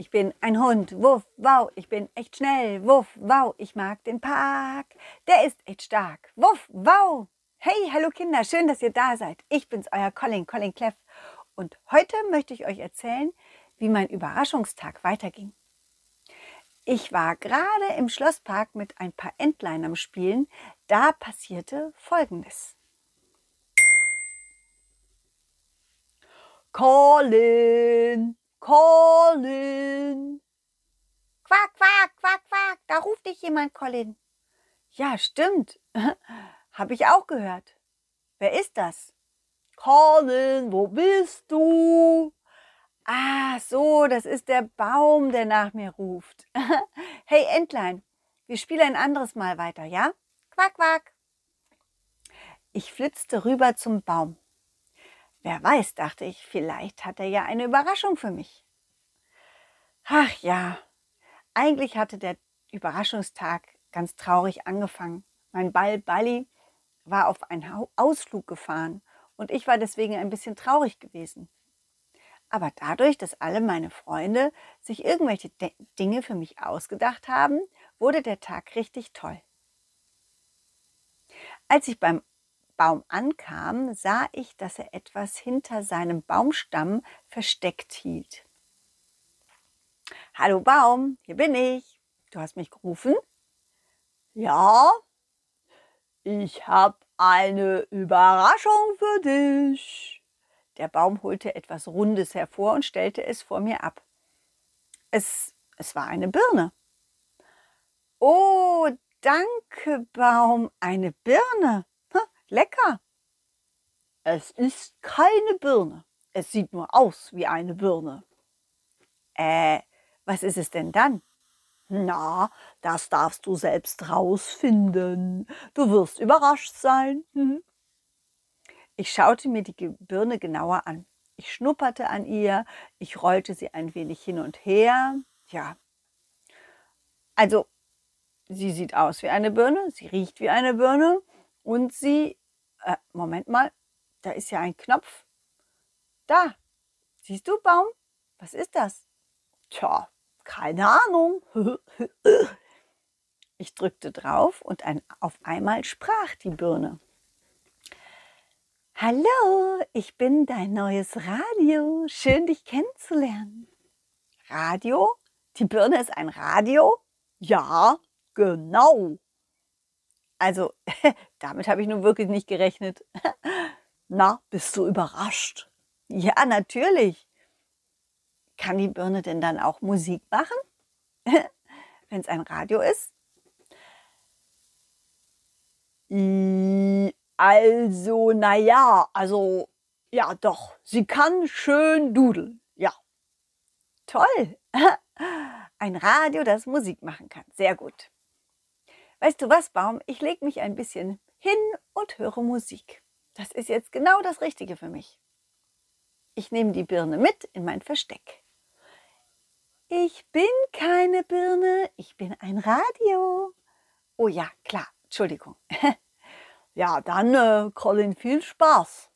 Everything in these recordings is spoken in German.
Ich bin ein Hund, wuff, wow, ich bin echt schnell, wuff, wow, ich mag den Park, der ist echt stark, wuff, wow. Hey, hallo Kinder, schön, dass ihr da seid. Ich bin's, euer Colin, Colin Cleff. Und heute möchte ich euch erzählen, wie mein Überraschungstag weiterging. Ich war gerade im Schlosspark mit ein paar Entlein am Spielen. Da passierte Folgendes. Colin, Colin. Quack, quack, quack, quack, da ruft dich jemand, Colin. Ja, stimmt. Habe ich auch gehört. Wer ist das? Colin, wo bist du? Ah, so, das ist der Baum, der nach mir ruft. hey, Entlein, wir spielen ein anderes Mal weiter, ja? Quack, quack. Ich flitzte rüber zum Baum. Wer weiß, dachte ich, vielleicht hat er ja eine Überraschung für mich. Ach ja, eigentlich hatte der Überraschungstag ganz traurig angefangen. Mein Ball Balli war auf einen Ausflug gefahren und ich war deswegen ein bisschen traurig gewesen. Aber dadurch, dass alle meine Freunde sich irgendwelche De Dinge für mich ausgedacht haben, wurde der Tag richtig toll. Als ich beim Baum ankam, sah ich, dass er etwas hinter seinem Baumstamm versteckt hielt. Hallo Baum, hier bin ich. Du hast mich gerufen? Ja, ich habe eine Überraschung für dich. Der Baum holte etwas Rundes hervor und stellte es vor mir ab. Es, es war eine Birne. Oh, danke, Baum, eine Birne. Lecker. Es ist keine Birne. Es sieht nur aus wie eine Birne. Äh, was ist es denn dann? Na, das darfst du selbst rausfinden. Du wirst überrascht sein. Hm? Ich schaute mir die Birne genauer an. Ich schnupperte an ihr, ich rollte sie ein wenig hin und her. Ja. Also, sie sieht aus wie eine Birne, sie riecht wie eine Birne und sie äh, Moment mal, da ist ja ein Knopf. Da, siehst du, Baum? Was ist das? Tja, keine Ahnung. ich drückte drauf und ein, auf einmal sprach die Birne. Hallo, ich bin dein neues Radio. Schön, dich kennenzulernen. Radio? Die Birne ist ein Radio? Ja, genau. Also, damit habe ich nun wirklich nicht gerechnet. Na, bist du überrascht? Ja, natürlich. Kann die Birne denn dann auch Musik machen? Wenn es ein Radio ist? Also, naja, also, ja, doch, sie kann schön dudeln, ja. Toll. Ein Radio, das Musik machen kann. Sehr gut. Weißt du was, Baum? Ich lege mich ein bisschen hin und höre Musik. Das ist jetzt genau das Richtige für mich. Ich nehme die Birne mit in mein Versteck. Ich bin keine Birne, ich bin ein Radio. Oh ja, klar, Entschuldigung. ja, dann, äh, Colin, viel Spaß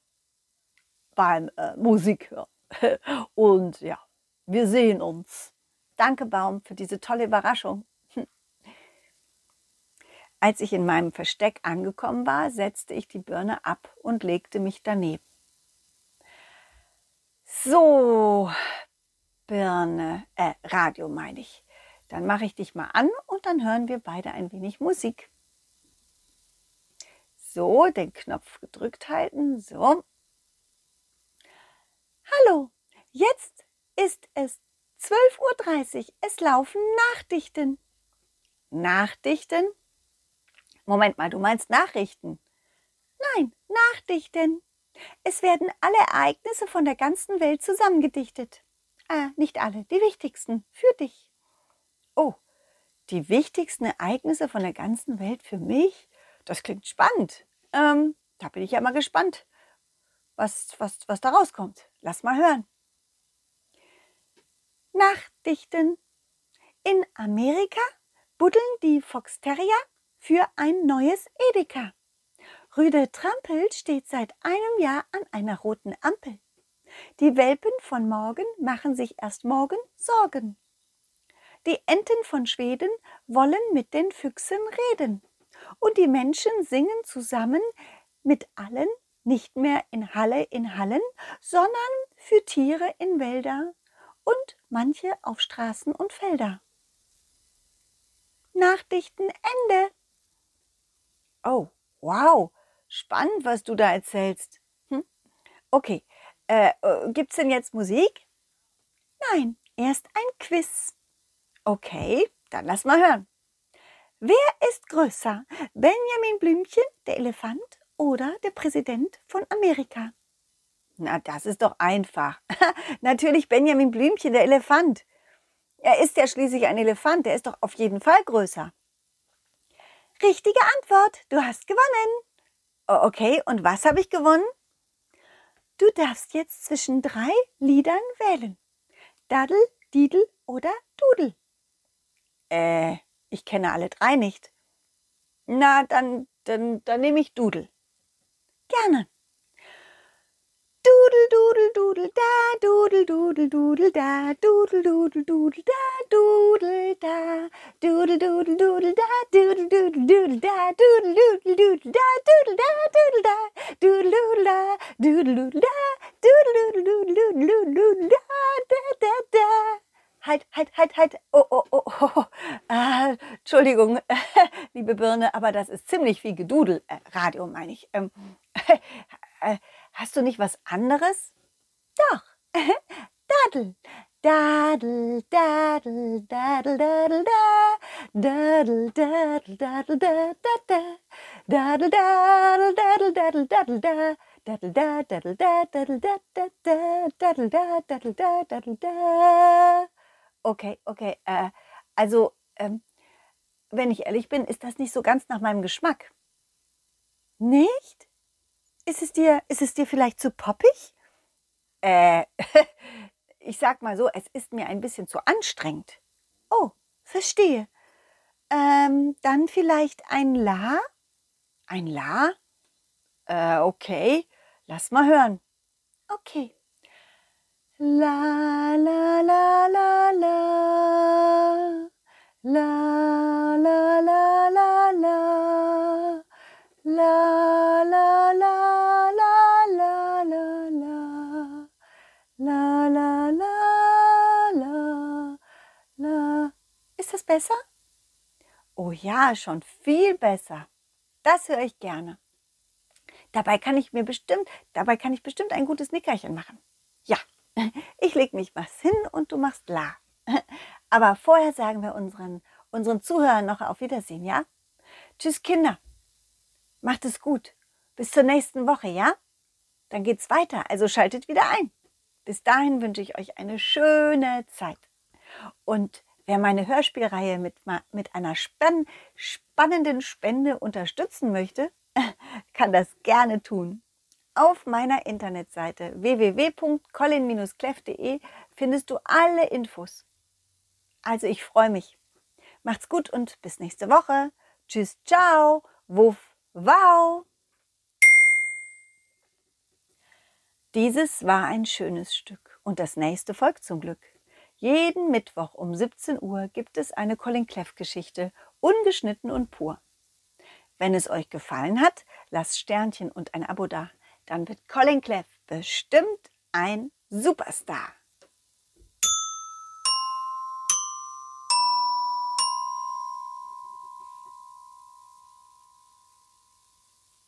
beim äh, Musik hören. Und ja, wir sehen uns. Danke, Baum, für diese tolle Überraschung. Als ich in meinem Versteck angekommen war, setzte ich die Birne ab und legte mich daneben. So, Birne, äh, Radio meine ich. Dann mache ich dich mal an und dann hören wir beide ein wenig Musik. So, den Knopf gedrückt halten. So. Hallo, jetzt ist es 12.30 Uhr. Es laufen Nachdichten. Nachdichten Moment mal, du meinst Nachrichten? Nein, Nachdichten. Es werden alle Ereignisse von der ganzen Welt zusammengedichtet. Ah, nicht alle, die wichtigsten, für dich. Oh, die wichtigsten Ereignisse von der ganzen Welt für mich? Das klingt spannend. Ähm, da bin ich ja mal gespannt, was, was, was da rauskommt. Lass mal hören. Nachdichten. In Amerika buddeln die Foxterrier für ein neues Edeka. Rüde Trampel steht seit einem Jahr an einer roten Ampel. Die Welpen von morgen machen sich erst morgen Sorgen. Die Enten von Schweden wollen mit den Füchsen reden. Und die Menschen singen zusammen mit allen, nicht mehr in Halle in Hallen, sondern für Tiere in Wälder und manche auf Straßen und Felder. Nachdichten Ende. Oh, wow, spannend, was du da erzählst. Hm? Okay, äh, äh gibt's denn jetzt Musik? Nein, erst ein Quiz. Okay, dann lass mal hören. Wer ist größer, Benjamin Blümchen, der Elefant oder der Präsident von Amerika? Na, das ist doch einfach. Natürlich Benjamin Blümchen, der Elefant. Er ist ja schließlich ein Elefant, der ist doch auf jeden Fall größer. Richtige Antwort, du hast gewonnen. Okay, und was habe ich gewonnen? Du darfst jetzt zwischen drei Liedern wählen. Daddel, Didel oder Dudel. Äh, ich kenne alle drei nicht. Na, dann, dann, dann nehme ich Dudel. Gerne. Dudel, dudel, dudel, da, dudel, dudel, dudel, da, dudel, dudel, dudel, da, dudel, da, dudel, dudel, dudel, da, dudel, dudel, dudel, da, dudel, dudel, dudel, da, dudel, da, dudel, da, dudel, dudel, da, dudel, dudel, da, dudel, dudel, dudel, dudel, dudel, da, da, da, da. Halt, halt, halt, halt. Oh, oh, oh, oh. Ah, Entschuldigung, liebe Birne, aber das ist ziemlich viel Gedudel. Äh, Radio meine ich. Ähm, äh, Hast du nicht was anderes? Doch. Dadel. Dadel, dadel, dadel, dadel, da. Dadel, dadel, dadel, da, da, da. Dadel, dadel, dadel, dadel, dadel, da. Dadel, da, dadel, da, dadel, da, da, da. Dadel, da, dadel, da, dadel, da. Okay, okay. Äh, also, ähm, wenn ich ehrlich bin, ist das nicht so ganz nach meinem Geschmack. Nicht? Ist es dir, ist es dir vielleicht zu poppig? Äh, ich sag mal so, es ist mir ein bisschen zu anstrengend. Oh, verstehe. Ähm, dann vielleicht ein La? Ein La? Äh, okay. Lass mal hören. Okay. La, la, la, la, la. La, la, la, la, la. La, la, la. das besser? Oh ja, schon viel besser. Das höre ich gerne. Dabei kann ich mir bestimmt, dabei kann ich bestimmt ein gutes Nickerchen machen. Ja, ich leg mich was hin und du machst La. Aber vorher sagen wir unseren, unseren Zuhörern noch auf Wiedersehen, ja? Tschüss, Kinder. Macht es gut. Bis zur nächsten Woche, ja? Dann geht's weiter, also schaltet wieder ein. Bis dahin wünsche ich euch eine schöne Zeit. Und Wer meine Hörspielreihe mit, mit einer spann spannenden Spende unterstützen möchte, kann das gerne tun. Auf meiner Internetseite www.colin-cleff.de findest du alle Infos. Also ich freue mich. Macht's gut und bis nächste Woche. Tschüss, ciao, wuff, wow. Dieses war ein schönes Stück und das nächste folgt zum Glück. Jeden Mittwoch um 17 Uhr gibt es eine Colin Cleff Geschichte, ungeschnitten und pur. Wenn es euch gefallen hat, lasst Sternchen und ein Abo da. Dann wird Colin Cleff bestimmt ein Superstar.